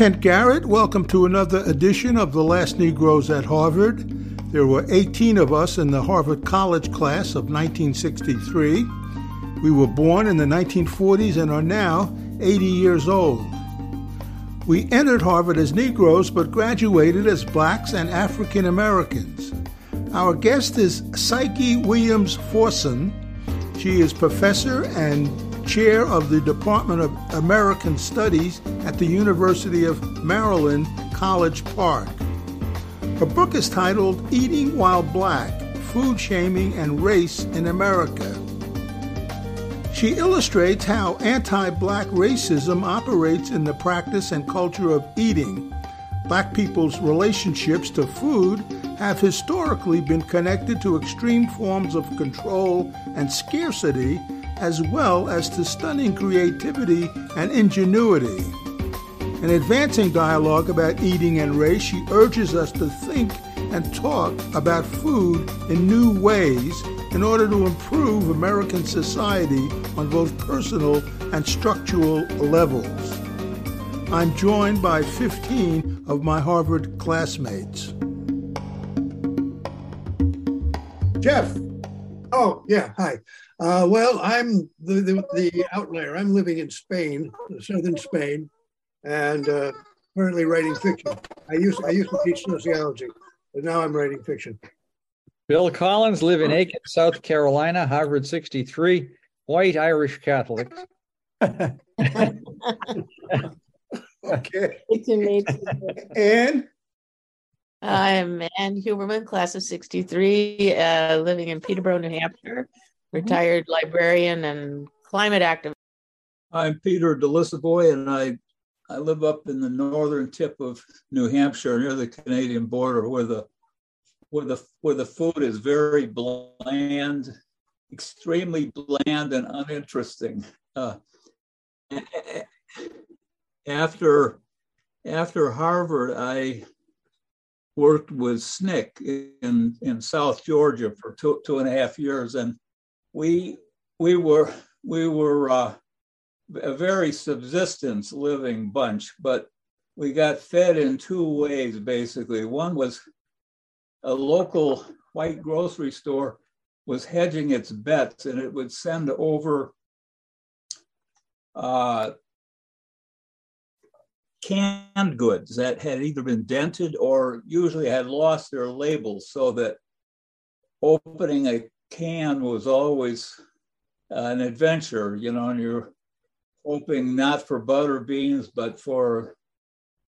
Kent Garrett. Welcome to another edition of The Last Negroes at Harvard. There were 18 of us in the Harvard College class of 1963. We were born in the 1940s and are now 80 years old. We entered Harvard as Negroes but graduated as blacks and African Americans. Our guest is Psyche Williams Forson. She is professor and chair of the Department of American Studies at the University of Maryland, College Park. Her book is titled Eating While Black Food Shaming and Race in America. She illustrates how anti black racism operates in the practice and culture of eating. Black people's relationships to food have historically been connected to extreme forms of control and scarcity, as well as to stunning creativity and ingenuity. In advancing dialogue about eating and race, she urges us to think and talk about food in new ways in order to improve American society on both personal and structural levels. I'm joined by 15 of my Harvard classmates. Jeff. Oh, yeah. Hi. Uh, well, I'm the, the, the, outlier. I'm living in Spain, southern Spain, and uh, currently writing fiction. I used, I used to teach sociology, but now I'm writing fiction. Bill Collins, live in Aiken, South Carolina, Harvard 63, white Irish Catholic. okay. Good to meet And I'm Ann Huberman, class of 63, uh, living in Peterborough, New Hampshire, retired mm-hmm. librarian and climate activist. I'm Peter de Lissovoy, and I, I live up in the northern tip of New Hampshire near the Canadian border where the where the where the food is very bland, extremely bland and uninteresting. Uh, after after Harvard, I worked with SNCC in in South Georgia for two two and a half years, and we we were we were uh, a very subsistence living bunch, but we got fed in two ways basically. One was a local white grocery store was hedging its bets and it would send over uh, canned goods that had either been dented or usually had lost their labels so that opening a can was always an adventure, you know, and you're hoping not for butter beans, but for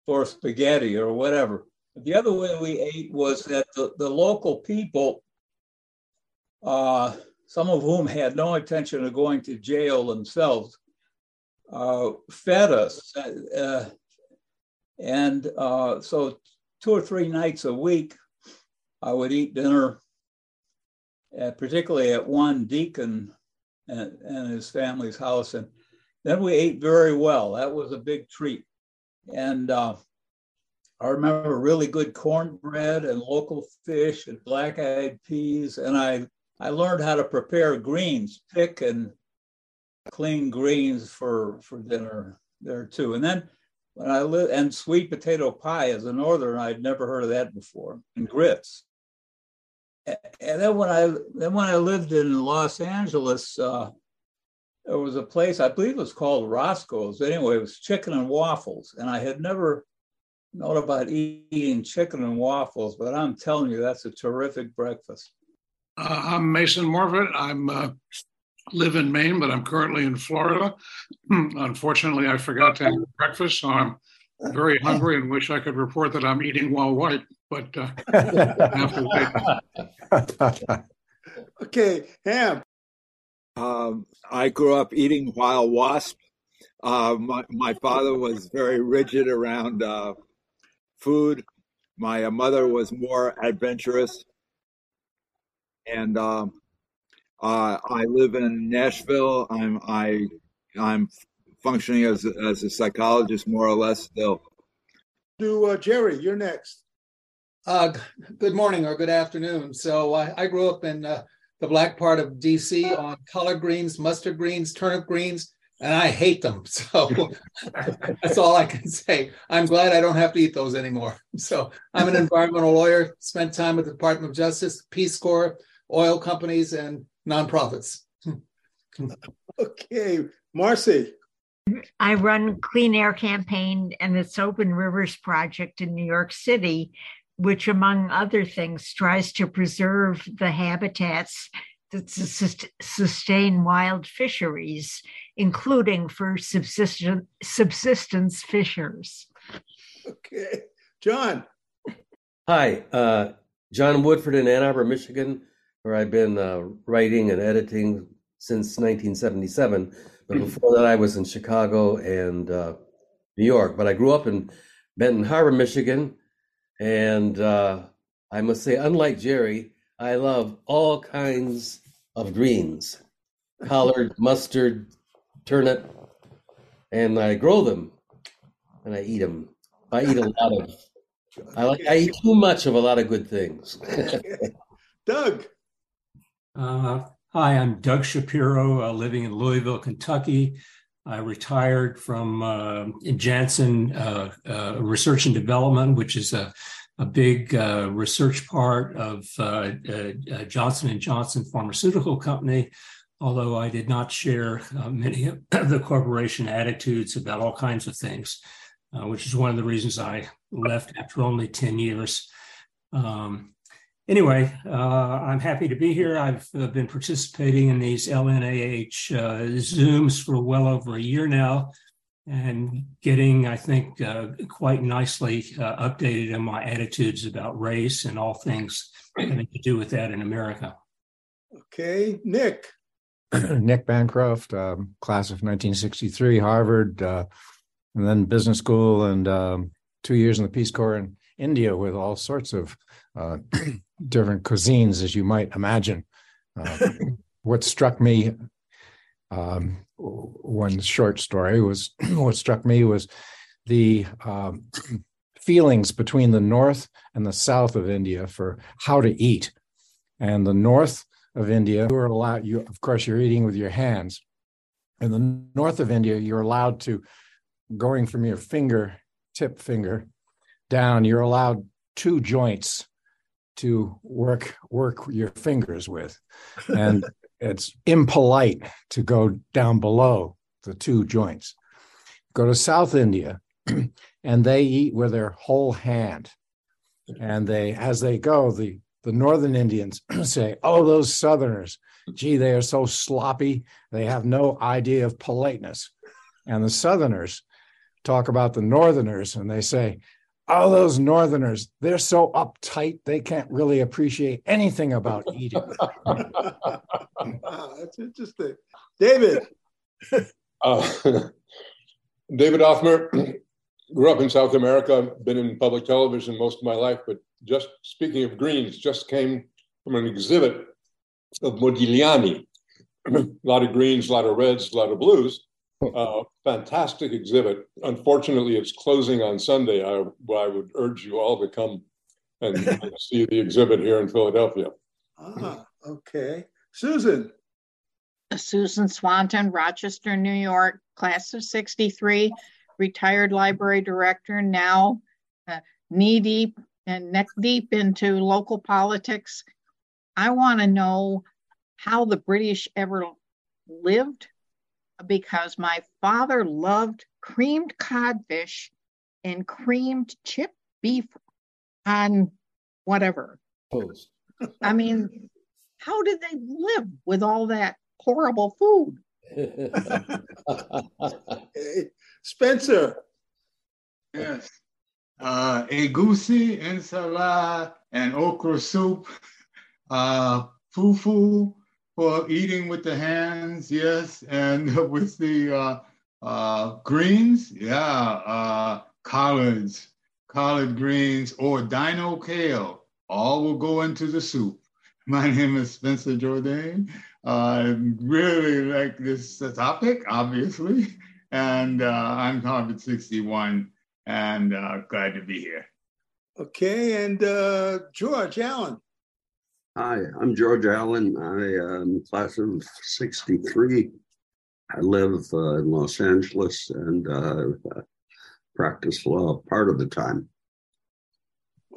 for spaghetti or whatever. The other way we ate was that the, the local people, uh, some of whom had no intention of going to jail themselves, uh, fed us. Uh, and uh, so, two or three nights a week, I would eat dinner, at, particularly at one deacon and, and his family's house. And then we ate very well. That was a big treat. And uh, I remember really good cornbread and local fish and black eyed peas. And I, I learned how to prepare greens, pick and clean greens for, for dinner there too. And then when I and sweet potato pie as a northern, I'd never heard of that before, and grits. And then when I then when I lived in Los Angeles, uh, there was a place I believe it was called Roscoe's. Anyway, it was chicken and waffles, and I had never known about eating chicken and waffles, but I'm telling you, that's a terrific breakfast. Uh, I'm Mason Morfitt. I'm uh, live in Maine, but I'm currently in Florida. Unfortunately, I forgot to have breakfast, so I'm very hungry and wish I could report that I'm eating while white. But uh, okay, Ham. Um, I grew up eating while wasp. Uh, my, my father was very rigid around uh, food. My uh, mother was more adventurous, and um, uh, I live in Nashville. I'm I I'm functioning as a, as a psychologist more or less still. Do uh, Jerry, you're next. Uh, good morning or good afternoon. So I, I grew up in uh, the black part of DC on collard greens, mustard greens, turnip greens, and I hate them. So that's all I can say. I'm glad I don't have to eat those anymore. So I'm an environmental lawyer, spent time with the Department of Justice, Peace Corps, oil companies, and nonprofits. okay, Marcy. I run Clean Air Campaign and its Open Rivers Project in New York City, which, among other things, tries to preserve the habitats that sustain wild fisheries, including for subsistence, subsistence fishers. Okay. John. Hi, uh, John Woodford in Ann Arbor, Michigan, where I've been uh, writing and editing since 1977. But before that, I was in Chicago and uh, New York. But I grew up in Benton Harbor, Michigan. And uh, I must say, unlike Jerry, I love all kinds of greens collard, mustard, turnip, and I grow them and I eat them. I eat a lot of. I like. I eat too much of a lot of good things. Doug. Uh, hi, I'm Doug Shapiro, uh, living in Louisville, Kentucky. I retired from uh, Janssen uh, uh, Research and Development, which is a a big uh, research part of uh, Johnson and Johnson Pharmaceutical Company. Although I did not share many of the corporation attitudes about all kinds of things, which is one of the reasons I left after only ten years. Um, anyway, uh, I'm happy to be here. I've been participating in these LNAH Zooms for well over a year now and getting, I think, uh, quite nicely uh, updated in my attitudes about race and all things having to do with that in America. Okay, Nick. Nick Bancroft, um, class of 1963, Harvard, uh, and then business school, and um, two years in the Peace Corps in India with all sorts of uh, different cuisines, as you might imagine. Uh, what struck me um, one short story was what struck me was the um, feelings between the north and the south of India for how to eat. And the north of India, you are allowed, you of course, you're eating with your hands. In the north of India, you're allowed to, going from your finger, tip finger, down, you're allowed two joints to work work your fingers with. And it's impolite to go down below the two joints. Go to South India, and they eat with their whole hand. And they, as they go, the the northern Indians say, "Oh, those Southerners, gee, they are so sloppy. They have no idea of politeness." And the Southerners talk about the Northerners, and they say, all those northerners they're so uptight they can't really appreciate anything about eating. That's interesting. David. Uh, david othmer grew up in south america been in public television most of my life but just speaking of greens just came from an exhibit of modigliani. A lot of greens a lot of reds a lot of blues uh, fantastic exhibit. Unfortunately, it's closing on Sunday. I, I would urge you all to come and, and see the exhibit here in Philadelphia. Ah, okay. Susan. Susan Swanton, Rochester, New York, class of 63, retired library director, now uh, knee deep and neck deep into local politics. I want to know how the British ever lived because my father loved creamed codfish and creamed chip beef on whatever. Toast. I mean, how did they live with all that horrible food? Spencer. Yes. Uh, egusi, ensalada, and okra soup, uh, fufu, for eating with the hands, yes, and with the uh, uh, greens, yeah, uh, collards, collard greens, or dino kale, all will go into the soup. My name is Spencer Jourdain. I really like this topic, obviously, and uh, I'm Harvard 61, and uh, glad to be here. Okay, and uh, George Allen. Hi, I'm George Allen. I am class of 63. I live uh, in Los Angeles and uh, practice law part of the time.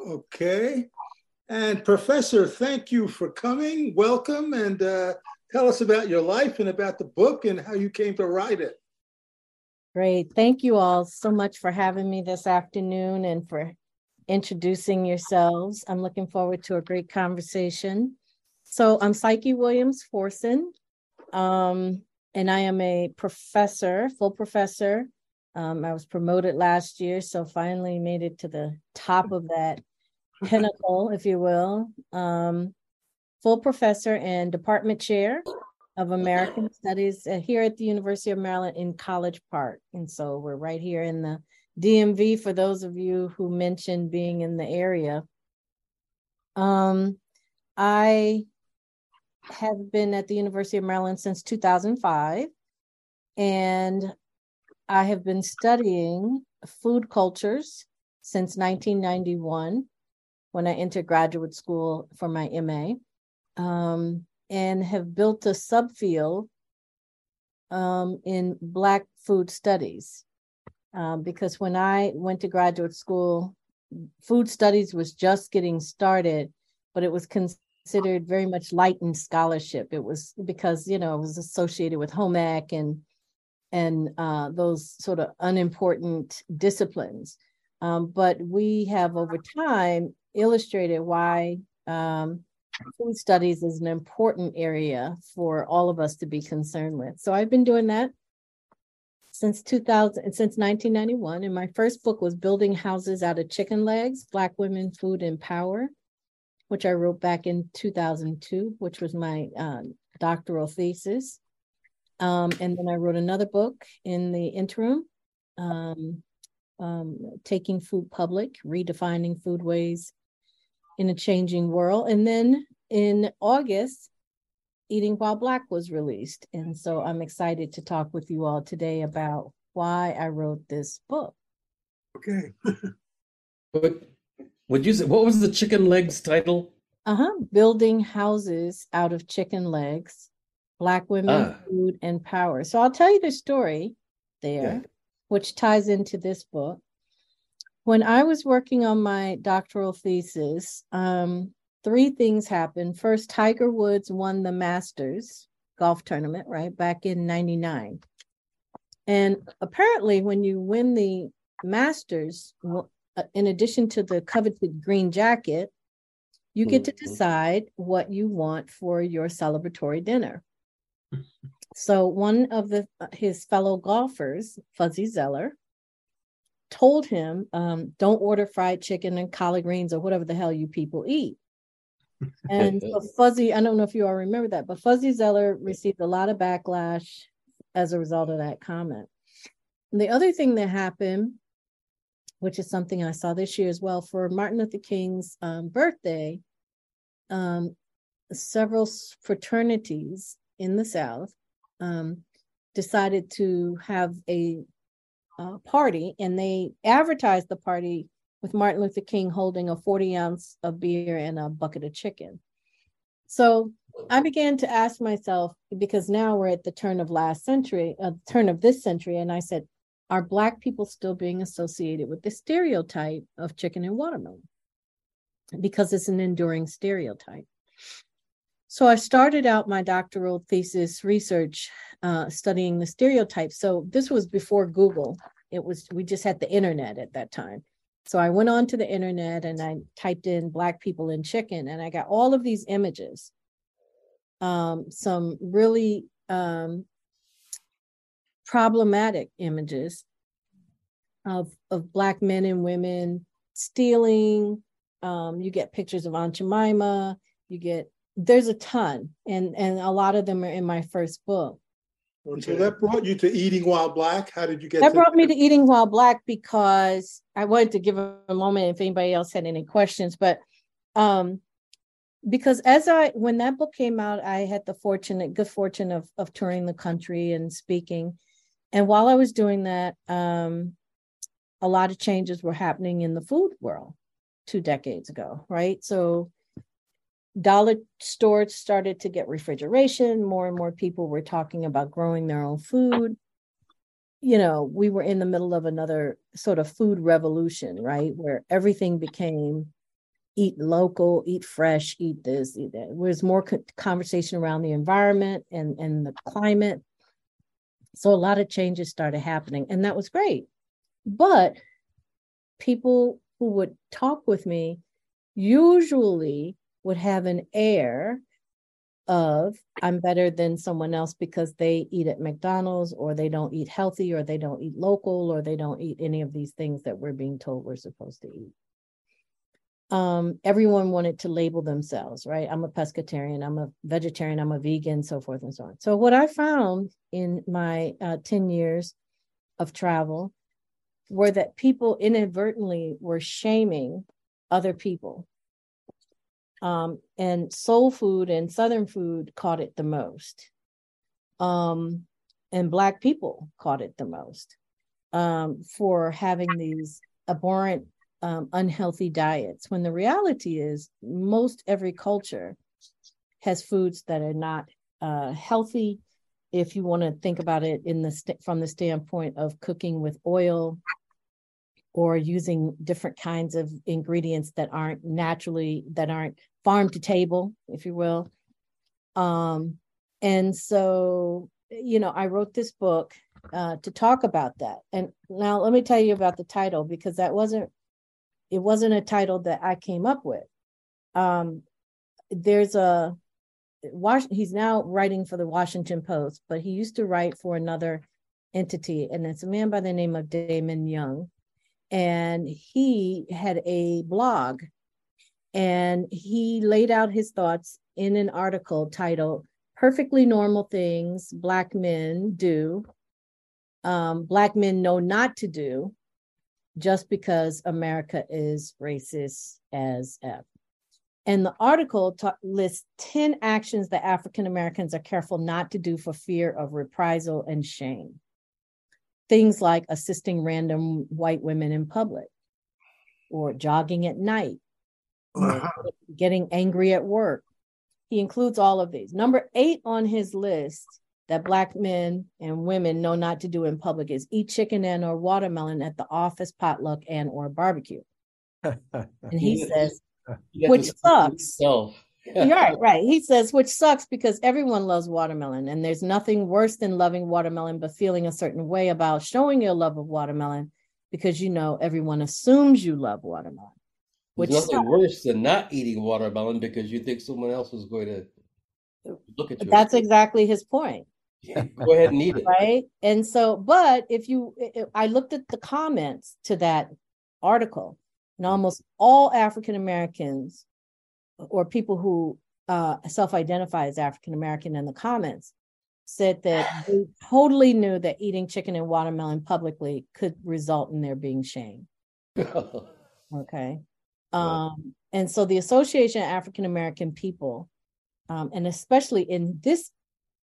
Okay. And Professor, thank you for coming. Welcome and uh, tell us about your life and about the book and how you came to write it. Great. Thank you all so much for having me this afternoon and for introducing yourselves. I'm looking forward to a great conversation. So, I'm Psyche Williams Forson, um, and I am a professor, full professor. Um, I was promoted last year, so finally made it to the top of that pinnacle, if you will. Um, full professor and department chair of American Studies uh, here at the University of Maryland in College Park. And so we're right here in the DMV for those of you who mentioned being in the area. Um, I have been at the University of Maryland since 2005, and I have been studying food cultures since 1991 when I entered graduate school for my MA. Um, and have built a subfield um, in Black food studies. Um, because when I went to graduate school, food studies was just getting started, but it was considered very much light in scholarship. It was because you know it was associated with home ec and and uh, those sort of unimportant disciplines. Um, but we have over time illustrated why um, food studies is an important area for all of us to be concerned with. So I've been doing that since 2000 since 1991 and my first book was building houses out of chicken legs black women food and power which i wrote back in 2002 which was my uh, doctoral thesis um, and then i wrote another book in the interim um, um, taking food public redefining foodways in a changing world. And then in August, Eating While Black was released. And so I'm excited to talk with you all today about why I wrote this book. Okay. what would you say? What was the chicken legs title? Uh huh. Building houses out of chicken legs, Black women, ah. food, and power. So I'll tell you the story there, yeah. which ties into this book when I was working on my doctoral thesis, um, three things happened. First, Tiger Woods won the Masters golf tournament, right, back in 99. And apparently, when you win the Masters, uh, in addition to the coveted green jacket, you get to mm-hmm. decide what you want for your celebratory dinner. So one of the uh, his fellow golfers, Fuzzy Zoeller, told him, um, don't order fried chicken and collard greens or whatever the hell you people eat. And so Fuzzy, I don't know if you all remember that, but Fuzzy Zoeller received a lot of backlash as a result of that comment. And the other thing that happened, which is something I saw this year as well, for Martin Luther King's um, birthday, um, several fraternities in the South um, decided to have a uh, party and they advertised the party with Martin Luther King holding a 40 ounce of beer and a bucket of chicken. So I began to ask myself, because now we're at the turn of last century, uh, turn of this century, and I said, are Black people still being associated with the stereotype of chicken and watermelon? Because it's an enduring stereotype. So I started out my doctoral thesis research uh, studying the stereotypes. So this was before Google. It was we just had the internet at that time. So I went on to the internet and I typed in black people in chicken and I got all of these images. Um, some really um, problematic images of of black men and women stealing. Um, you get pictures of Aunt Jemima. You get there's a ton and and a lot of them are in my first book so that brought you to eating while black. How did you get that brought me to eating while black because i wanted to give a moment if anybody else had any questions but um because as i when that book came out i had the fortunate good fortune of of touring the country and speaking. And while i was doing that um a lot of changes were happening in the food world two decades ago right? So dollar stores started to get refrigeration. More and more people were talking about growing their own food. You know, we were in the middle of another sort of food revolution, right? Where everything became eat local, eat fresh, eat this, eat that. There was more conversation around the environment and, and the climate. So a lot of changes started happening, and that was great. But people who would talk with me usually would have an air of I'm better than someone else because they eat at McDonald's or they don't eat healthy or they don't eat local or they don't eat any of these things that we're being told we're supposed to eat. Um, everyone wanted to label themselves, right? I'm a pescatarian, I'm a vegetarian, I'm a vegan, so forth and so on. So, what I found in my uh, 10 years of travel were that people inadvertently were shaming other people um, and soul food and southern food caught it the most. Um, and black people caught it the most um, for having these abhorrent um, unhealthy diets when the reality is most every culture has foods that are not uh, healthy. If you want to think about it in the st- from the standpoint of cooking with oil or using different kinds of ingredients that aren't naturally that aren't farm to table, if you will. Um, and so, you know, I wrote this book uh, to talk about that. And now let me tell you about the title because that wasn't it wasn't a title that I came up with. Um, there's a Wash, he's now writing for the Washington Post, but he used to write for another entity, and it's a man by the name of Damon Young. And he had a blog and he laid out his thoughts in an article titled Perfectly Normal Things Black Men Do, um, Black Men Know Not to Do, just because America is racist as F. And the article ta- lists 10 actions that African Americans are careful not to do for fear of reprisal and shame. Things like assisting random white women in public, or jogging at night, uh-huh. getting angry at work. He includes all of these. Number eight on his list that black men and women know not to do in public is eat chicken and or watermelon at the office potluck and or barbecue. and he says, which sucks. Right, right. He says, which sucks because everyone loves watermelon, and there's nothing worse than loving watermelon but feeling a certain way about showing your love of watermelon because you know everyone assumes you love watermelon. Which There's nothing worse than not eating watermelon because you think someone else is going to look at you. That's exactly his point. Yeah, go ahead and eat it. Right. And so, but if you, I looked at the comments to that article, and mm-hmm. almost all African Americans or people who uh, self identify as African American in the comments said that they totally knew that eating chicken and watermelon publicly could result in their being shamed. okay. Um, and so the Association of African American People, um, and especially in this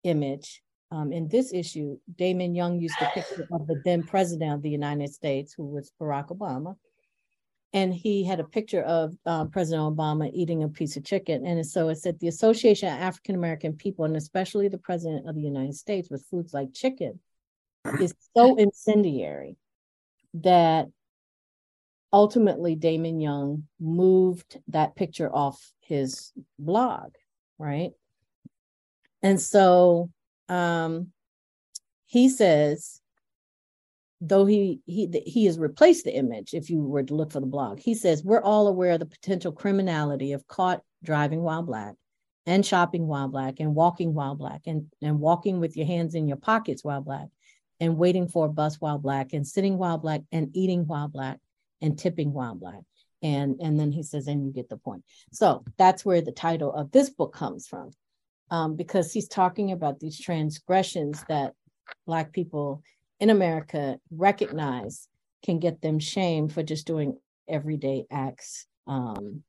image, um, in this issue, Damon Young used the picture of the then president of the United States, who was Barack Obama. And he had a picture of uh, President Obama eating a piece of chicken. And so it said the Association of African American People, and especially the president of the United States, with foods like chicken, is so incendiary that ultimately Damon Young moved that picture off his blog, right? And so um, he says, though he he he has replaced the image, if you were to look for the blog, he says we're all aware of the potential criminality of caught driving while black and shopping while black and walking while black and, and walking with your hands in your pockets while black and waiting for a bus while black and sitting while black and eating while black and tipping while black. And and then he says and you get the point. So that's where the title of this book comes from um, because he's talking about these transgressions that black people in america recognize can get them shamed for just doing everyday acts um,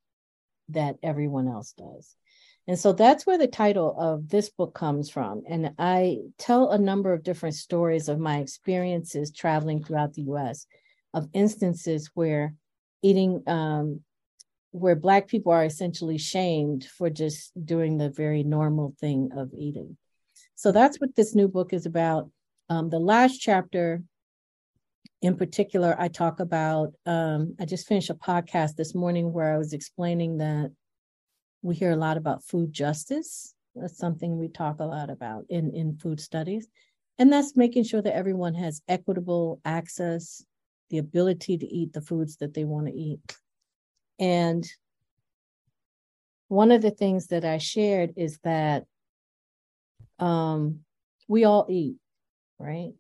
that everyone else does and so that's where the title of this book comes from and i tell a number of different stories of my experiences traveling throughout the us of instances where eating um, where Black people are essentially shamed for just doing the very normal thing of eating. So that's what this new book is about. Um, the last chapter, in particular, I talk about. Um, I just finished a podcast this morning where I was explaining that we hear a lot about food justice. That's something we talk a lot about in, in food studies. And that's making sure that everyone has equitable access, the ability to eat the foods that they want to eat. And one of the things that I shared is that um, we all eat, right?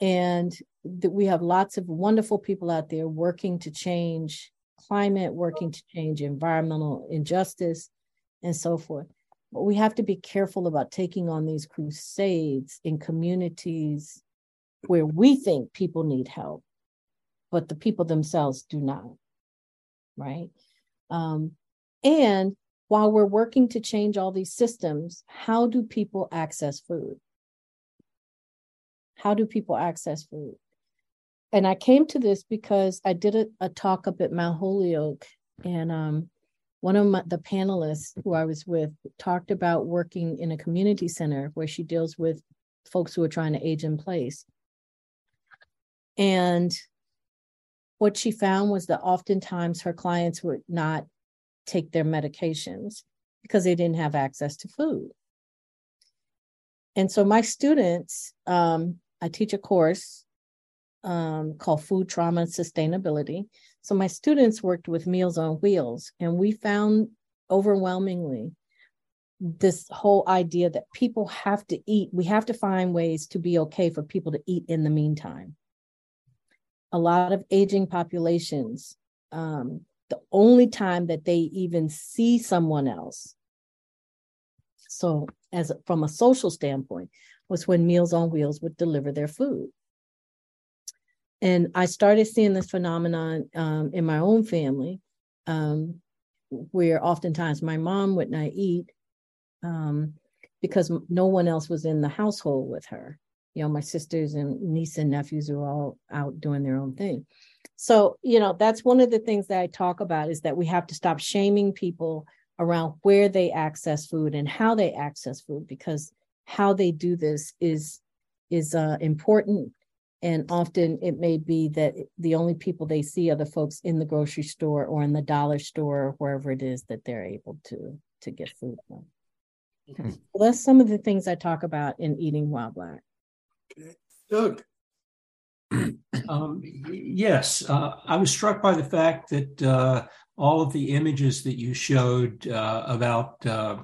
And that we have lots of wonderful people out there working to change climate, working to change environmental injustice, and so forth. But we have to be careful about taking on these crusades in communities where we think people need help, but the people themselves do not, right? Um, and while we're working to change all these systems, how do people access food? How do people access food? And I came to this because I did a, a talk up at Mount Holyoke, and um, one of my, the panelists who I was with talked about working in a community center where she deals with folks who are trying to age in place. And what she found was that oftentimes her clients would not take their medications because they didn't have access to food. And so my students, um, I teach a course um, called Food Trauma and Sustainability. So my students worked with Meals on Wheels, and we found overwhelmingly this whole idea that people have to eat. We have to find ways to be okay for people to eat in the meantime. A lot of aging populations, um, the only time that they even see someone else, so as from a social standpoint, was when Meals on Wheels would deliver their food. And I started seeing this phenomenon um, in my own family, um, where oftentimes my mom would not eat um, because no one else was in the household with her. You know, my sisters and niece and nephews are all out doing their own thing. So, you know, that's one of the things that I talk about is that we have to stop shaming people around where they access food and how they access food because how they do this is is uh, important and often it may be that the only people they see are the folks in the grocery store or in the dollar store or wherever it is that they're able to to get food from. Hmm. Well, that's some of the things I talk about in Eating While Black. Doug. Um, yes, uh, I was struck by the fact that uh, all of the images that you showed uh, about uh,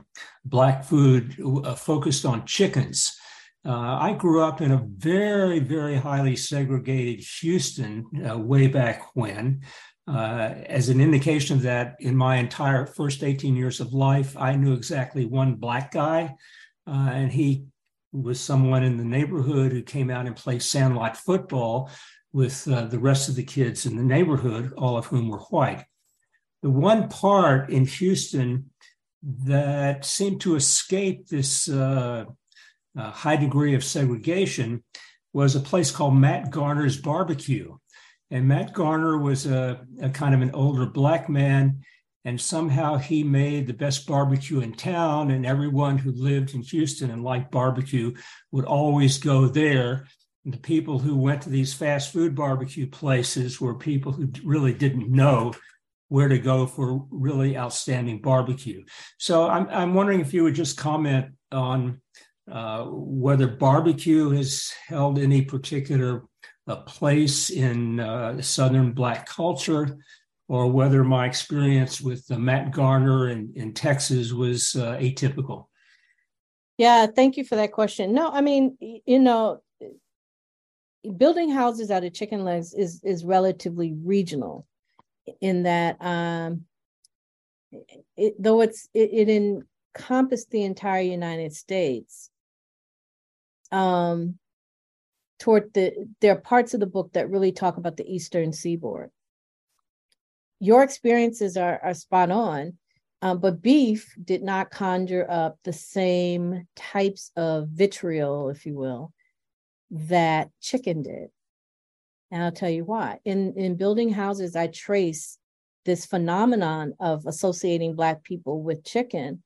Black food uh, focused on chickens. Uh, I grew up in a very, very highly segregated Houston uh, way back when. As an indication of that, in my entire first 18 years of life, I knew exactly one black guy, and he was someone in the neighborhood who came out and played sandlot football with uh, the rest of the kids in the neighborhood, all of whom were white. The one part in Houston that seemed to escape this uh, uh, high degree of segregation was a place called Matt Garner's Barbecue. And Matt Garner was a, a kind of an older black man, and somehow he made the best barbecue in town. And everyone who lived in Houston and liked barbecue would always go there. And the people who went to these fast food barbecue places were people who really didn't know where to go for really outstanding barbecue. So I'm, I'm wondering if you would just comment on uh, whether barbecue has held any particular uh, place in uh, Southern Black culture, or whether my experience with Matt Garner in, in Texas was uh, atypical. Yeah, thank you for that question. No, I mean, you know, building houses out of chicken legs is is relatively regional in that um it, though it's it, it encompassed the entire United States um, toward the there are parts of the book that really talk about the eastern seaboard. Your experiences are, are spot on um, but beef did not conjure up the same types of vitriol if you will that chicken did and i'll tell you why. In in building houses i trace this phenomenon of associating black people with chicken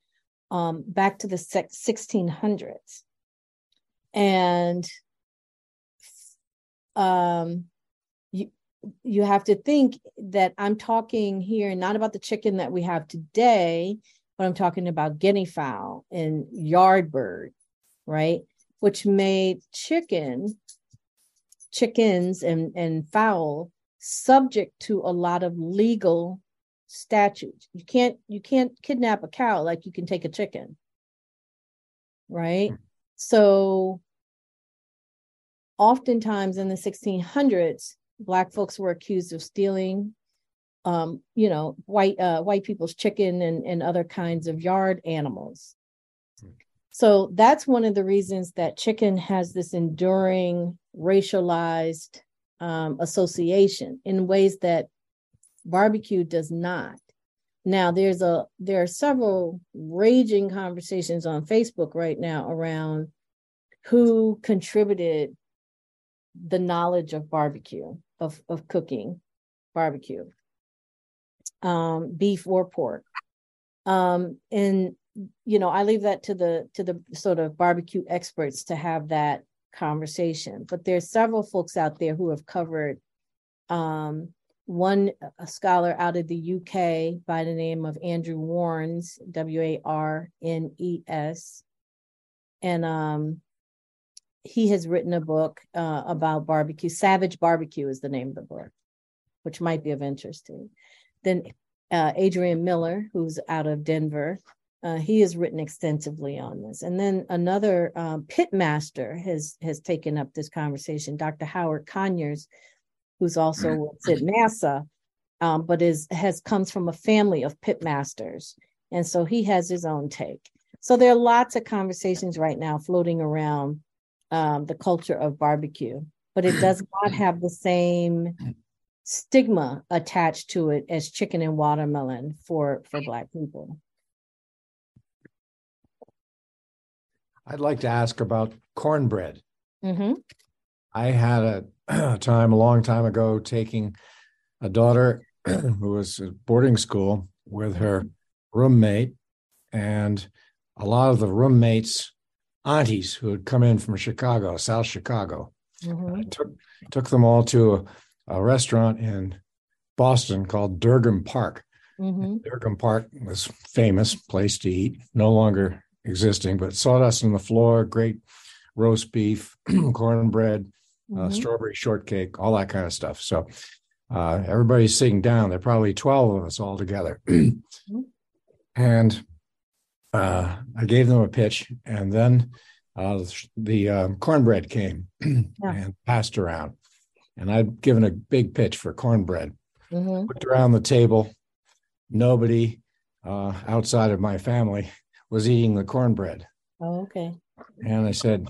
um, back to the 1600s and um, you you have to think that i'm talking here not about the chicken that we have today but i'm talking about guinea fowl and yard bird right? Which made chicken chickens and, and fowl subject to a lot of legal statutes. You can't you can't kidnap a cow like you can take a chicken. Right? Hmm. So oftentimes in the 1600s black folks were accused of stealing um, you know, white uh, white people's chicken and, and other kinds of yard animals. Hmm. So that's one of the reasons that chicken has this enduring racialized um, association in ways that barbecue does not. Now there's a there are several raging conversations on Facebook right now around who contributed the knowledge of barbecue of of cooking barbecue um, beef or pork um, and you know i leave that to the to the sort of barbecue experts to have that conversation. But there's several folks out there who have covered um, one scholar out of the UK by the name of Andrew Warnes, W A R N E S, and um, he has written a book uh, about barbecue. Savage Barbecue is the name of the book, which might be of interest to you. Then uh, Adrian Miller, who's out of Denver, uh, he has written extensively on this. And then another um, pitmaster has has taken up this conversation, Dr. Howard Conyers, who's also mm-hmm. at NASA, um, but is has comes from a family of pitmasters, and so he has his own take. So there are lots of conversations right now floating around um, the culture of barbecue, but it does not have the same stigma attached to it as chicken and watermelon for for Black people. I'd like to ask about cornbread. Mm-hmm. I had a, time a long time ago taking a daughter who was at boarding school with her roommate, and a lot of the roommates' aunties who had come in from Chicago, South Chicago. Mm-hmm. I took took them all to a, a, restaurant in Boston called Durgin Park. Mm-hmm. Durgin Park was famous place to eat, no longer existing, but sawdust on the floor, great roast beef, cornbread, uh, mm-hmm. uh, strawberry shortcake, all that kind of stuff. So uh, everybody's sitting down. There are probably 12 of us all together. Mm-hmm. and uh, I gave them a pitch, and then uh, the um, cornbread came yeah. and passed around. And I'd given a big pitch for cornbread. Mm-hmm. Looked around the table. Nobody uh, outside of my family was eating the cornbread. Oh, okay. And I said,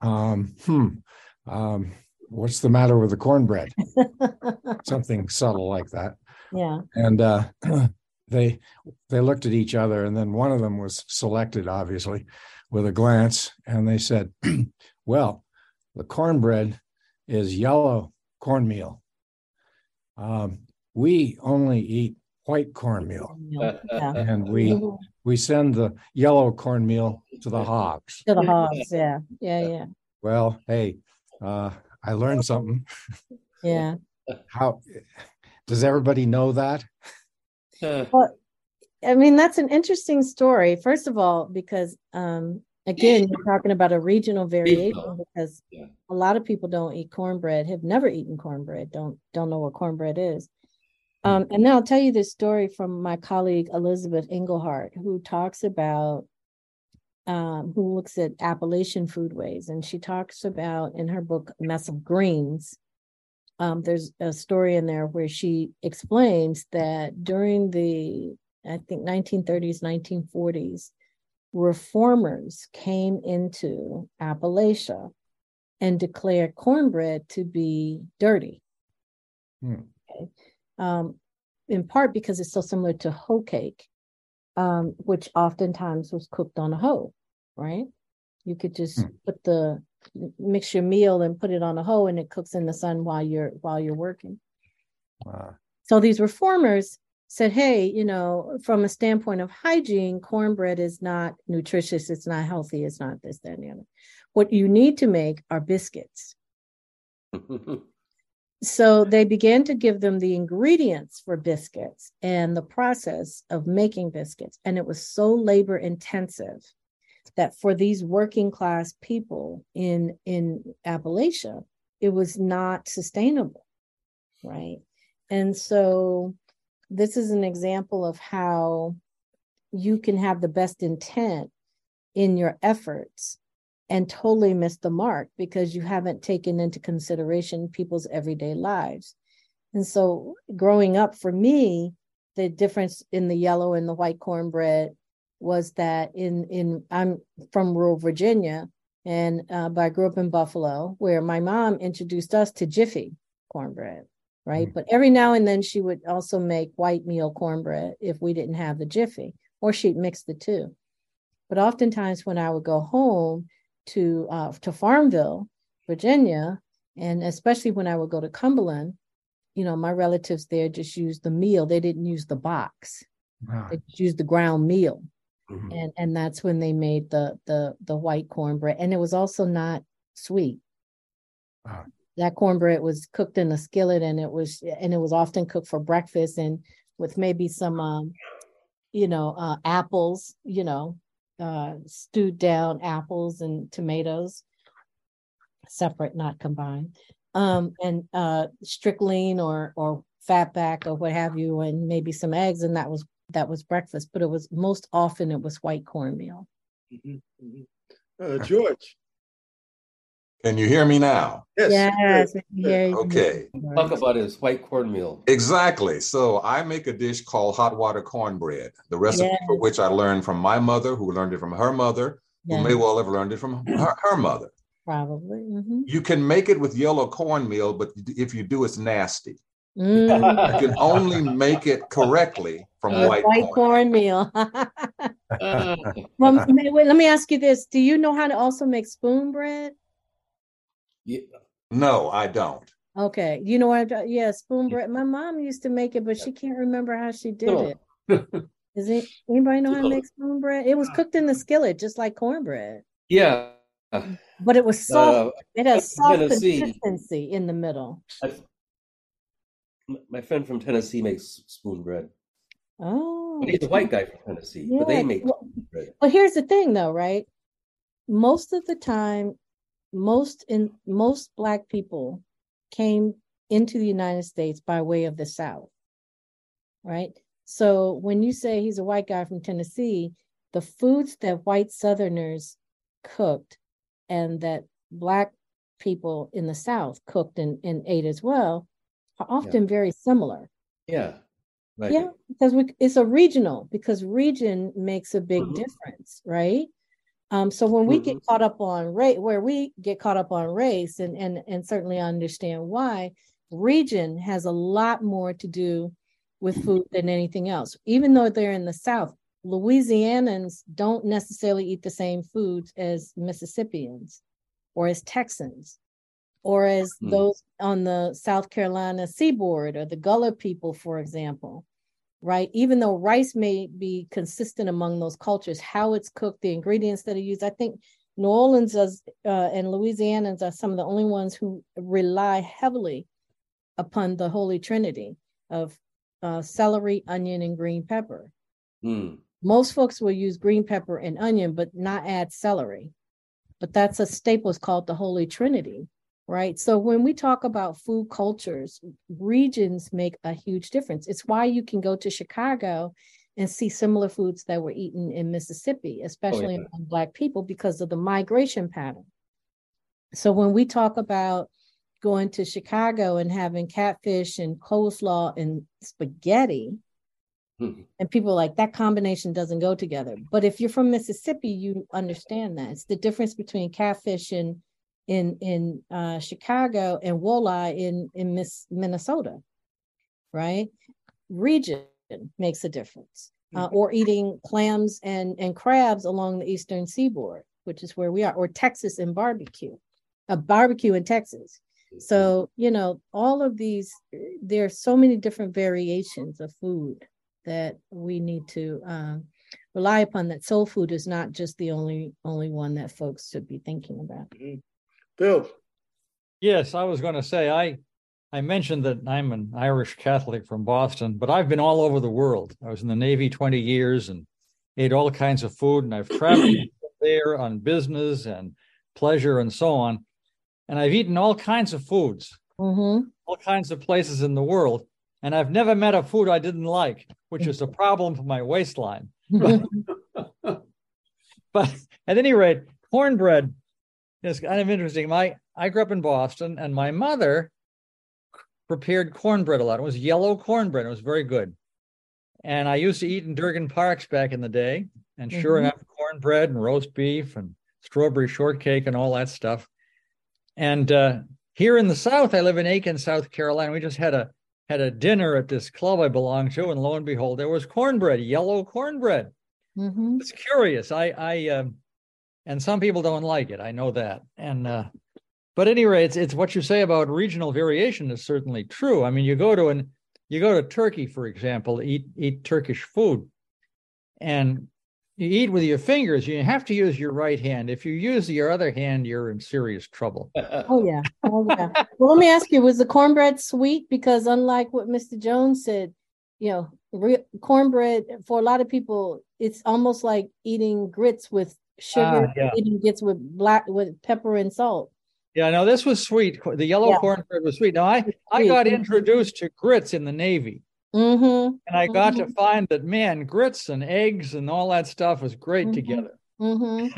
um, hmm, um, what's the matter with the cornbread? Something subtle like that. Yeah. And uh, they they looked at each other, and then one of them was selected, obviously, with a glance, and they said, "Well, the cornbread is yellow cornmeal. Um, we only eat white cornmeal, yeah. and we we send the yellow cornmeal to the hogs. To the hogs, yeah, yeah, yeah. Well, hey, uh, I learned something. Yeah. How does everybody know that? well, I mean, that's an interesting story. First of all, because um, again, you're talking about a regional variation because a lot of people don't eat cornbread, have never eaten cornbread, don't don't know what cornbread is. Um, and then I'll tell you this story from my colleague Elizabeth Engelhardt, who talks about, um, who looks at Appalachian foodways. And she talks about in her book, Mess of Greens, um, there's a story in there where she explains that during the, I think, 1930s, 1940s, reformers came into Appalachia and declared cornbread to be dirty. Hmm. Okay um, in part because it's so similar to hoe cake, um, which oftentimes was cooked on a hoe, right? You could just hmm. put the mix your meal and put it on a hoe, and it cooks in the sun while you're while you're working. Wow. So these reformers said, hey, you know, from a standpoint of hygiene, cornbread is not nutritious, it's not healthy, it's not this, that, and the other. What you need to make are biscuits. so they began to give them the ingredients for biscuits and the process of making biscuits. And it was so labor intensive that for these working class people in, in Appalachia, it was not sustainable. Right. And so this is an example of how you can have the best intent in your efforts and totally miss the mark because you haven't taken into consideration people's everyday lives. And so, growing up for me, the difference in the yellow and the white cornbread was that in in I'm from rural Virginia, and uh, but I grew up in Buffalo, where my mom introduced us to Jiffy cornbread right? Mm-hmm. But every now and then she would also make white meal cornbread if we didn't have the Jiffy, or she'd mix the two. But oftentimes when I would go home to uh, to Farmville, Virginia, and especially when I would go to Cumberland, you know, my relatives there just used the meal. They didn't use the box. Wow. They just used the ground meal. Mm-hmm. And and that's when they made the the the white cornbread. And it was also not sweet. Wow that cornbread was cooked in a skillet and it was and it was often cooked for breakfast and with maybe some um, you know uh, apples you know uh, stewed down apples and tomatoes separate not combined um, and uh, streak-o-lean or or fatback or what have you and maybe some eggs and that was that was breakfast but it was most often it was white cornmeal mm-hmm. mm-hmm. Uh, george can you hear me now? Yes. yes okay. Talk about his white cornmeal. Exactly. So I make a dish called hot water cornbread, the recipe yes. for which I learned from my mother, who learned it from her mother, yes. who may well have learned it from her, her mother. Probably. Mm-hmm. You can make it with yellow cornmeal, but if you do, it's nasty. Mm. you can only make it correctly from uh, white, white cornmeal. uh, well, wait, let me ask you this: Do you know how to also make spoon bread? Yeah. No, I don't. Okay. You know what? Yeah, spoon bread. My mom used to make it, but she can't remember how she did no. it. Does it, anybody know how to make spoon bread? It was cooked in the skillet, just like cornbread. Yeah. But it was soft. Uh, it has soft Tennessee, consistency in the middle. I, my friend from Tennessee makes spoon bread. Oh. But he's a white guy from Tennessee, yeah. but they make well, bread. Well, here's the thing though, right? Most of the time, most in most black people came into the United States by way of the South. Right? So when you say he's a white guy from Tennessee, the foods that white Southerners cooked and that black people in the South cooked and, and ate as well are often yeah. very similar. Yeah. Right. Yeah, because we, it's a regional because region makes a big mm-hmm. difference, right? Um, so when we mm-hmm. get caught up on race, where we get caught up on race, and and and certainly understand why, region has a lot more to do with food than anything else. Even though they're in the South, Louisianans don't necessarily eat the same foods as Mississippians, or as Texans, or as mm. those on the South Carolina seaboard, or the Gullah people, for example right? Even though rice may be consistent among those cultures, how it's cooked, the ingredients that are used. I think New Orleans does, uh, and Louisianans are some of the only ones who rely heavily upon the Holy Trinity of uh, celery, onion, and green pepper. Mm. Most folks will use green pepper and onion, but not add celery. But that's a staple. It's called the Holy Trinity right? So when we talk about food cultures, regions make a huge difference. It's why you can go to Chicago and see similar foods that were eaten in Mississippi, especially oh, yeah. among Black people, because of the migration pattern. So when we talk about going to Chicago and having catfish and coleslaw and spaghetti, mm-hmm. and people like that combination doesn't go together. But if you're from Mississippi, you understand that it's the difference between catfish and in in uh, Chicago and walleye in in Miss, Minnesota, right? Region makes a difference. Uh, mm-hmm. or eating clams and and crabs along the eastern seaboard, which is where we are, or Texas and barbecue, a barbecue in Texas. So you know all of these. There are so many different variations of food that we need to um, rely upon. That soul food is not just the only only one that folks should be thinking about. Bill. Yes, I was going to say I I mentioned that I'm an Irish Catholic from Boston, but I've been all over the world. I was in the Navy 20 years and ate all kinds of food, and I've traveled there on business and pleasure and so on. And I've eaten all kinds of foods, mm-hmm. all kinds of places in the world. And I've never met a food I didn't like, which is a problem for my waistline. But, but at any rate, cornbread is kind of interesting. My I grew up in Boston, and my mother prepared cornbread a lot. It was yellow cornbread. It was very good. And I used to eat in Durgin Parks back in the day. And sure mm-hmm. enough, cornbread and roast beef and strawberry shortcake and all that stuff. And uh, here in the South, I live in Aiken, South Carolina. We just had a had a dinner at this club I belong to, and lo and behold, there was cornbread, yellow cornbread. Mm-hmm. It's curious. I, I, um, and some people don't like it. I know that. And uh, but anyway, it's it's what you say about regional variation is certainly true. I mean, you go to an you go to Turkey, for example, eat eat Turkish food, and you eat with your fingers. You have to use your right hand. If you use your other hand, you're in serious trouble. oh yeah, oh yeah. well, let me ask you: Was the cornbread sweet? Because unlike what Mr. Jones said, you know, re- cornbread for a lot of people, it's almost like eating grits with sugar, uh, yeah. grits with black with pepper and salt. Yeah, no, this was sweet. The yellow yeah. cornbread was sweet. Now, I, I got introduced to grits in the Navy. Mm-hmm. And I got mm-hmm. to find that, man, grits and eggs and all that stuff was great mm-hmm. together. Mm-hmm.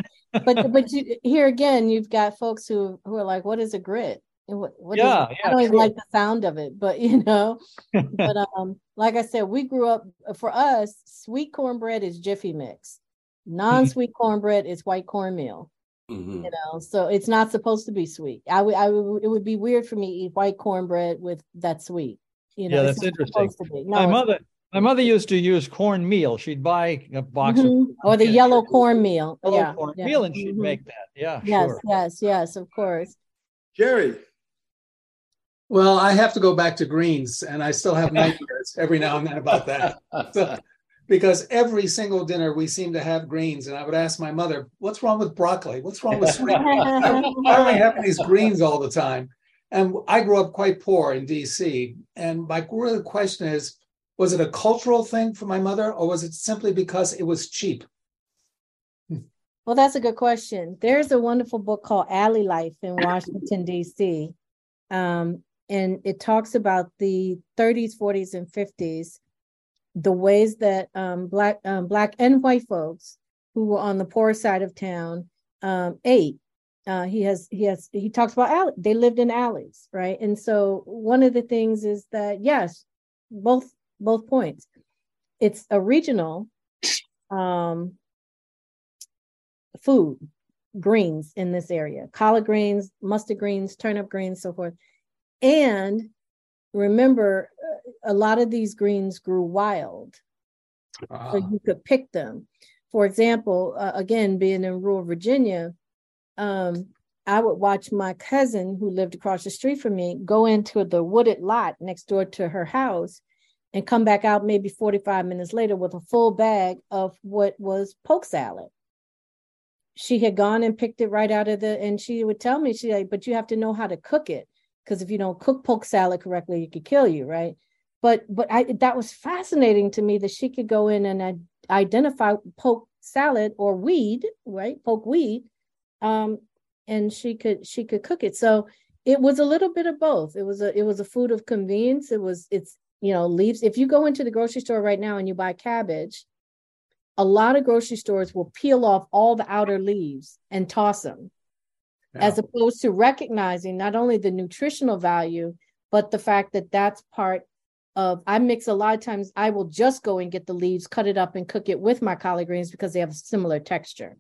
But but you, here again, you've got folks who who are like, "What is a grit?" What, what yeah, yeah, I don't even like the sound of it, but you know. but um, like I said, we grew up. For us, sweet cornbread is Jiffy Mix. Non-sweet cornbread is white cornmeal. Mm-hmm. You know, so it's not supposed to be sweet. I would, I would, it would be weird for me to eat white cornbread with that sweet. You know, yeah, that's interesting. No, my mother, my mother used to use cornmeal. She'd buy a box mm-hmm. of or the yellow cornmeal. Yellow yeah, cornmeal, yeah. and she'd mm-hmm. make that. Yeah, yes, sure. yes, yes, of course. Jerry. Well, I have to go back to greens, and I still have nightmares every now and then about that. So, because every single dinner we seem to have greens, and I would ask my mother, "What's wrong with broccoli? What's wrong with sweet? Why are we having these greens all the time?" And I grew up quite poor in D.C., and my real question is: Was it a cultural thing for my mother, or was it simply because it was cheap? Well, that's a good question. There's a wonderful book called Alley Life in Washington, D.C. Um, and it talks about the 30s, 40s, and 50s, the ways that um, black um, black and white folks who were on the poor side of town um, ate. Uh, he has he has he talks about alley. They lived in alleys, right? And so one of the things is that yes, both both points. It's a regional um, food greens in this area collard greens mustard greens turnip greens so forth and remember, a lot of these greens grew wild. So you could pick them. For example, uh, again, being in rural Virginia, um, I would watch my cousin who lived across the street from me go into the wooded lot next door to her house and come back out maybe 45 minutes later with a full bag of what was poke salad. She had gone and picked it right out of the, and she would tell me, she like, but you have to know how to cook it because if you don't cook poke salad correctly, it could kill you, right? But but I that was fascinating to me that she could go in and identify poke salad or weed, right? Poke weed, um, and she could she could cook it. So it was a little bit of both. It was a it was a food of convenience. It was it's you know leaves. If you go into the grocery store right now and you buy cabbage, a lot of grocery stores will peel off all the outer leaves and toss them yeah. as opposed to recognizing not only the nutritional value, but the fact that that's part of I mix a lot of times I will just go and get the leaves, cut it up and cook it with my collard greens because they have a similar texture.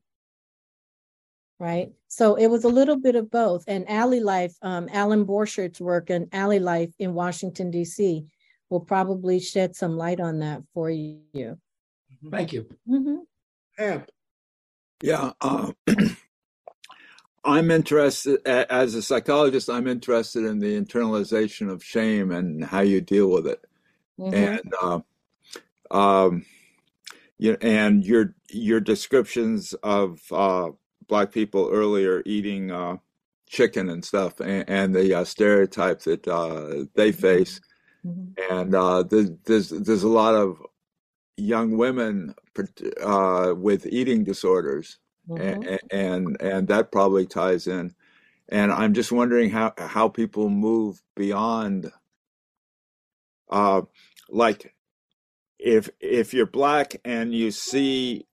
Right. So it was a little bit of both. And Alley Life, um, Alan Borchert's work and Alley Life in Washington, D.C. will probably shed some light on that for you. Thank you. Mm-hmm. Yeah. Uh, I'm interested, as a psychologist, I'm interested in the internalization of shame and how you deal with it. Mm-hmm. And uh, um, you, and your your descriptions of uh, black people earlier eating uh, chicken and stuff, and, and the uh, stereotype that uh, they mm-hmm. face, mm-hmm. and uh, there's, there's there's a lot of young women uh, with eating disorders, mm-hmm. and, and and that probably ties in. And I'm just wondering how how people move beyond, uh, like if if you're black and you see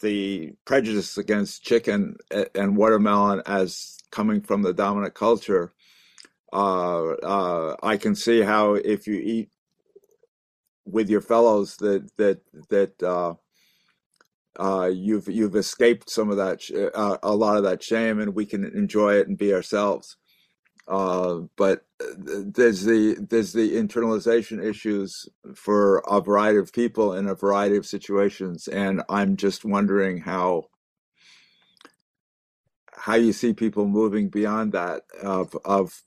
the prejudice against chicken and watermelon as coming from the dominant culture, uh, uh, I can see how if you eat with your fellows that that that uh, uh, you've you've escaped some of that uh, a lot of that shame, and we can enjoy it and be ourselves. Uh, but uh, there's the there's the internalization issues for a variety of people in a variety of situations, and I'm just wondering how how you see people moving beyond that of of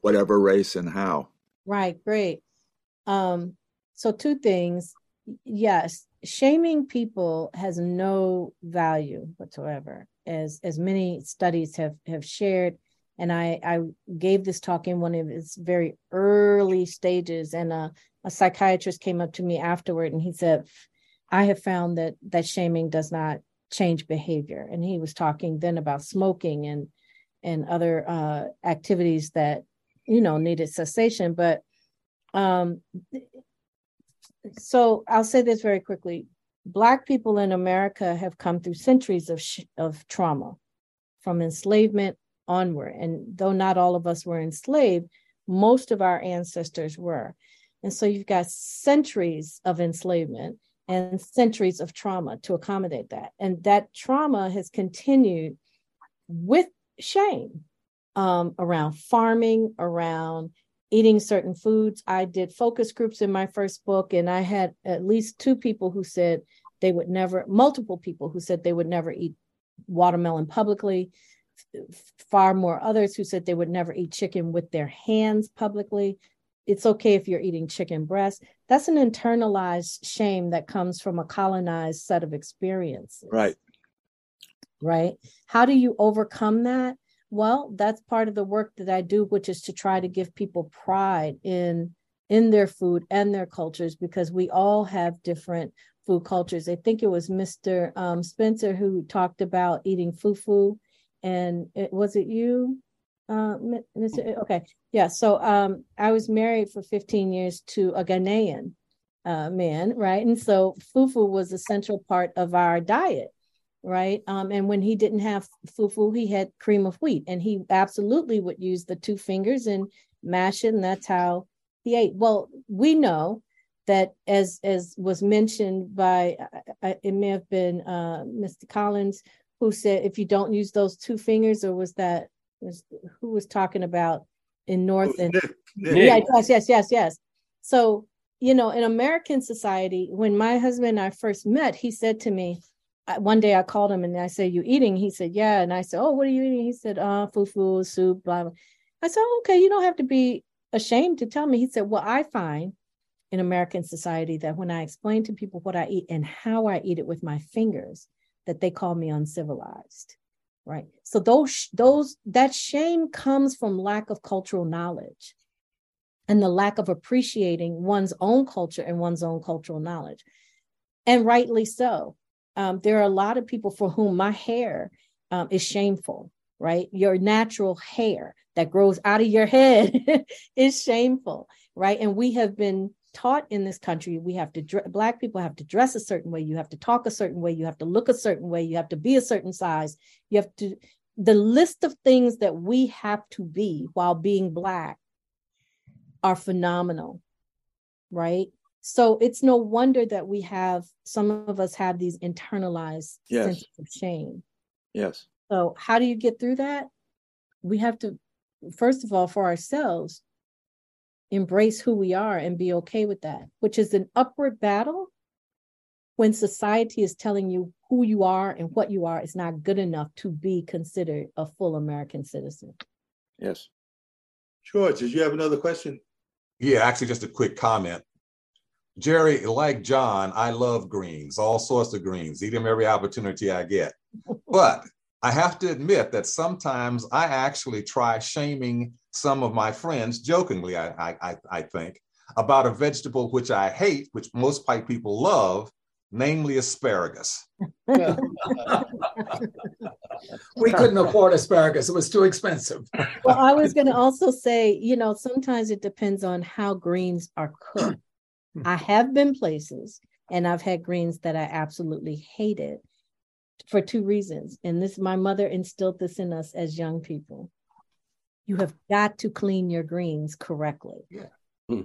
whatever race and how. Right, great. Um, so two things. Yes, shaming people has no value whatsoever, as as many studies have have shared. And I I gave this talk in one of its very early stages, and a, a psychiatrist came up to me afterward, and he said, "I have found that that shaming does not change behavior." And he was talking then about smoking and and other uh, activities that you know needed cessation, but um, so I'll say this very quickly. Black people in America have come through centuries of, sh- of trauma from enslavement onward. And though not all of us were enslaved, most of our ancestors were. And so you've got centuries of enslavement and centuries of trauma to accommodate that. And that trauma has continued with shame um, around farming, around eating certain foods. I did focus groups in my first book, and I had at least two people who said they would never, multiple people who said they would never eat watermelon publicly, far more others who said they would never eat chicken with their hands publicly. It's okay if you're eating chicken breast. That's an internalized shame that comes from a colonized set of experiences. Right. Right. How do you overcome that? Well, that's part of the work that I do, which is to try to give people pride in in their food and their cultures because we all have different food cultures. I think it was Mr. Um, Spencer who talked about eating fufu, and it, was it you, uh, Mr. Okay, yeah. So um, I was married for 15 years to a Ghanaian uh, man, right? And so fufu was a central part of our diet right? Um, and when he didn't have fufu, he had cream of wheat, and he absolutely would use the two fingers and mash it, and that's how he ate. Well, we know that as as was mentioned by it may have been uh, Mr. Collins who said if you don't use those two fingers, or was that was who was talking about in North and yeah, yes, yes, yes, yes. So you know, in American society, when my husband and I first met, he said to me, one day I called him and I said, "You eating?" He said, "Yeah." And I said, "Oh, what are you eating?" He said, "Uh, fufu, soup, blah blah." I said, oh, "Okay, you don't have to be ashamed to tell me." He said, "Well, I find in American society that when I explain to people what I eat and how I eat it with my fingers, that they call me uncivilized." Right. So those those that shame comes from lack of cultural knowledge and the lack of appreciating one's own culture and one's own cultural knowledge. And rightly so um, there are a lot of people for whom my hair um, is shameful, right? Your natural hair that grows out of your head is shameful, right? And we have been taught in this country we have to black people have to dress a certain way you have to talk a certain way you have to look a certain way you have to be a certain size you have to the list of things that we have to be while being black are phenomenal right so it's no wonder that we have some of us have these internalized yes. senses of shame. Yes. So how do you get through that? We have to, first of all, for ourselves, embrace who we are and be okay with that, which is an upward battle when society is telling you who you are and what you are is not good enough to be considered a full American citizen. Yes. George, did you have another question? Yeah, actually, just a quick comment Jerry, like John, I love greens, all sorts of greens, eat them every opportunity I get. But I have to admit that sometimes I actually try shaming some of my friends, jokingly, I, I, I think, about a vegetable which I hate, which most white people love, namely asparagus. we couldn't afford asparagus, it was too expensive. well, I was going to also say, you know, sometimes it depends on how greens are cooked. Hmm. I have been places and I've had greens that I absolutely hated for two reasons. And this, my mother instilled this in us as young people. You have got to clean your greens correctly. Yeah. Hmm.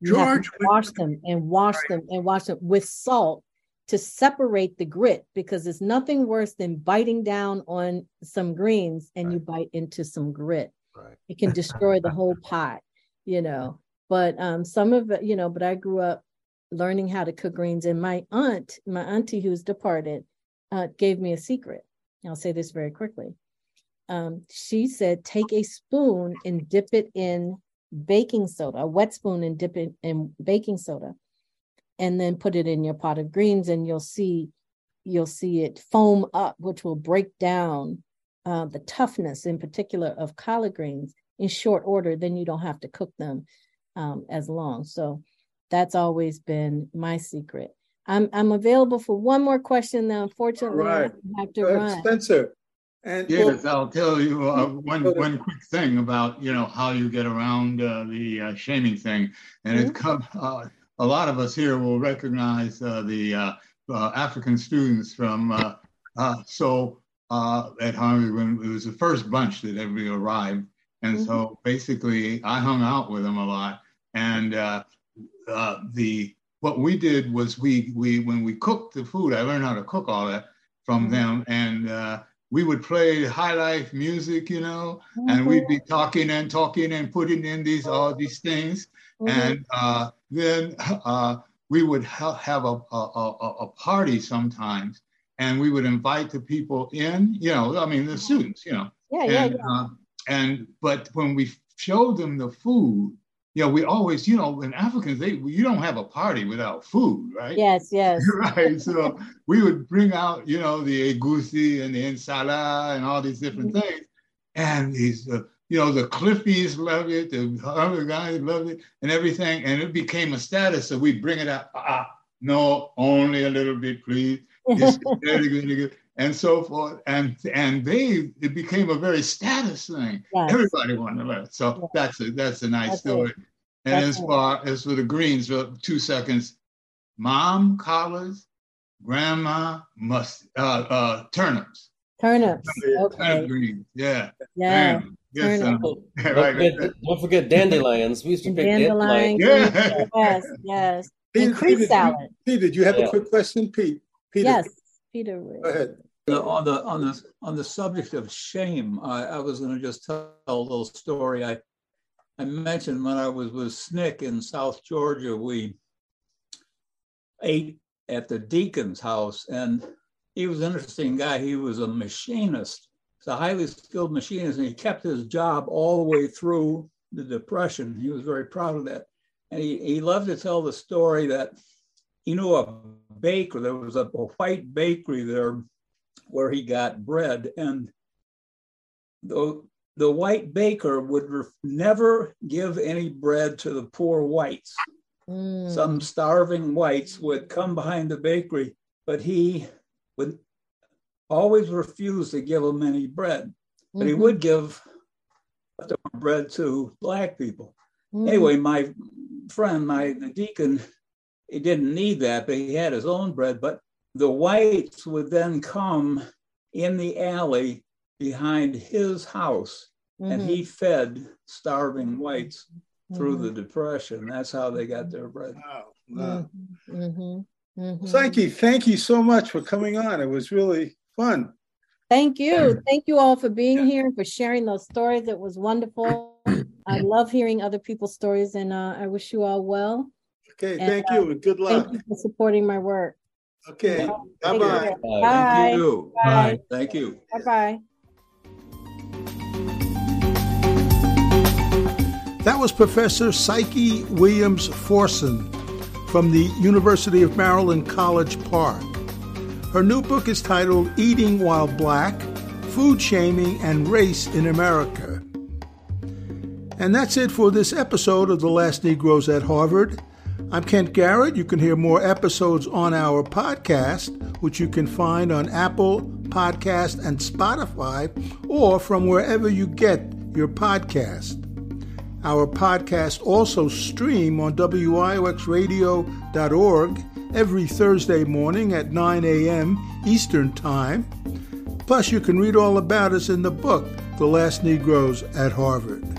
You George, wash them and wash them and wash them with salt to separate the grit because there's nothing worse than biting down on some greens and right. you bite into some grit. Right. It can destroy the whole pot, you know. But um, some of it, you know, but I grew up learning how to cook greens, and my aunt, my auntie who's departed, uh, gave me a secret. I'll say this very quickly. Um, she said, take a spoon and dip it in baking soda, a wet spoon and dip it in baking soda, and then put it in your pot of greens, and you'll see you'll see it foam up, which will break down uh, the toughness, in particular, of collard greens in short order. Then you don't have to cook them um, as long. So that's always been my secret. I'm I'm available for one more question. Now, unfortunately, right. I have to run. Spencer. And yes, well, I'll tell you uh, one one quick thing about you know how you get around uh, the uh, shaming thing, and mm-hmm. it come. Uh, a lot of us here will recognize uh, the uh, African students from so at Harvard when it was the first bunch that ever arrived, and mm-hmm. so basically I hung out with them a lot, and the what we did was we we when we cooked the food, I learned how to cook all that from mm-hmm. them, and uh, we would play high life music, you know, mm-hmm. and we'd be talking and talking and putting in these all these things, mm-hmm. and uh, then uh, we would ha- have a, a, a, a party sometimes, and we would invite the people in, you know, I mean the students, you know, yeah, and, yeah, yeah. Uh, and but when we showed them the food you know, we always, you know, in Africans, they you don't have a party without food, right? Yes, yes. right. So we would bring out, you know, the egusi and the ensala and all these different mm-hmm. things, and these, uh, you know, the Cliffies love it, the other guys love it, and everything, and it became a status. So we bring it out. Ah, no, only a little bit, please. very good, very good and so forth. And and they it became a very status thing. Yes. Everybody wanted to live. So yes. that's a that's a nice that's story. It. And that's as far it. as for the greens, for two seconds, mom collards, grandma must uh uh turnips. Turnips. Okay. Turnip greens. Yeah. Yeah. Yes, um, don't, forget, don't forget dandelions. We used to pick dandelions. dandelions. Yeah. Yes, yes. Pete, and Pete, salad. Pete, did you have yeah. a quick question, Pete? Peter. Yes, Peter. Go ahead. On the on the on the subject of shame, I, I was going to just tell a little story. I I mentioned when I was with SNCC in South Georgia, we ate at the deacon's house, and he was an interesting guy. He was a machinist, he's a highly skilled machinist, and he kept his job all the way through the Depression. He was very proud of that, and he he loved to tell the story that he knew a baker. There was a, a white bakery there where he got bread. And the, the white baker would ref- never give any bread to the poor whites. Mm. Some starving whites would come behind the bakery, but he would always refuse to give them any bread. But mm-hmm. he would give bread to black people. Mm. Anyway, my friend, my the deacon, he didn't need that, but he had his own bread. But the whites would then come in the alley behind his house mm-hmm. and he fed starving whites mm-hmm. through the depression. That's how they got their bread. Wow, wow. Mm-hmm. mm-hmm. Psyche, thank you. So much for coming on. It was really fun. Thank you. Thank you all for being yeah. here for sharing those stories. It was wonderful. I love hearing other people's stories and uh, i wish you all well. Okay and, thank you and good luck thank you for supporting my work Okay. Bye bye. Bye. Thank you. Bye. Thank you. Bye bye. That was Professor Psyche Williams Forson. from the University of Maryland College Park. Her new book is titled Eating While Black Food Shaming and Race in America. And that's it for this episode of The Last Negroes at Harvard. I'm Kent Garrett. You can hear more episodes on our podcast, which you can find on Apple Podcast and Spotify, or from wherever you get your podcast. Our podcast also stream on WIOXradio.org every Thursday morning at 9 a.m. Eastern Time. Plus, you can read all about us in the book, The Last Negroes at Harvard.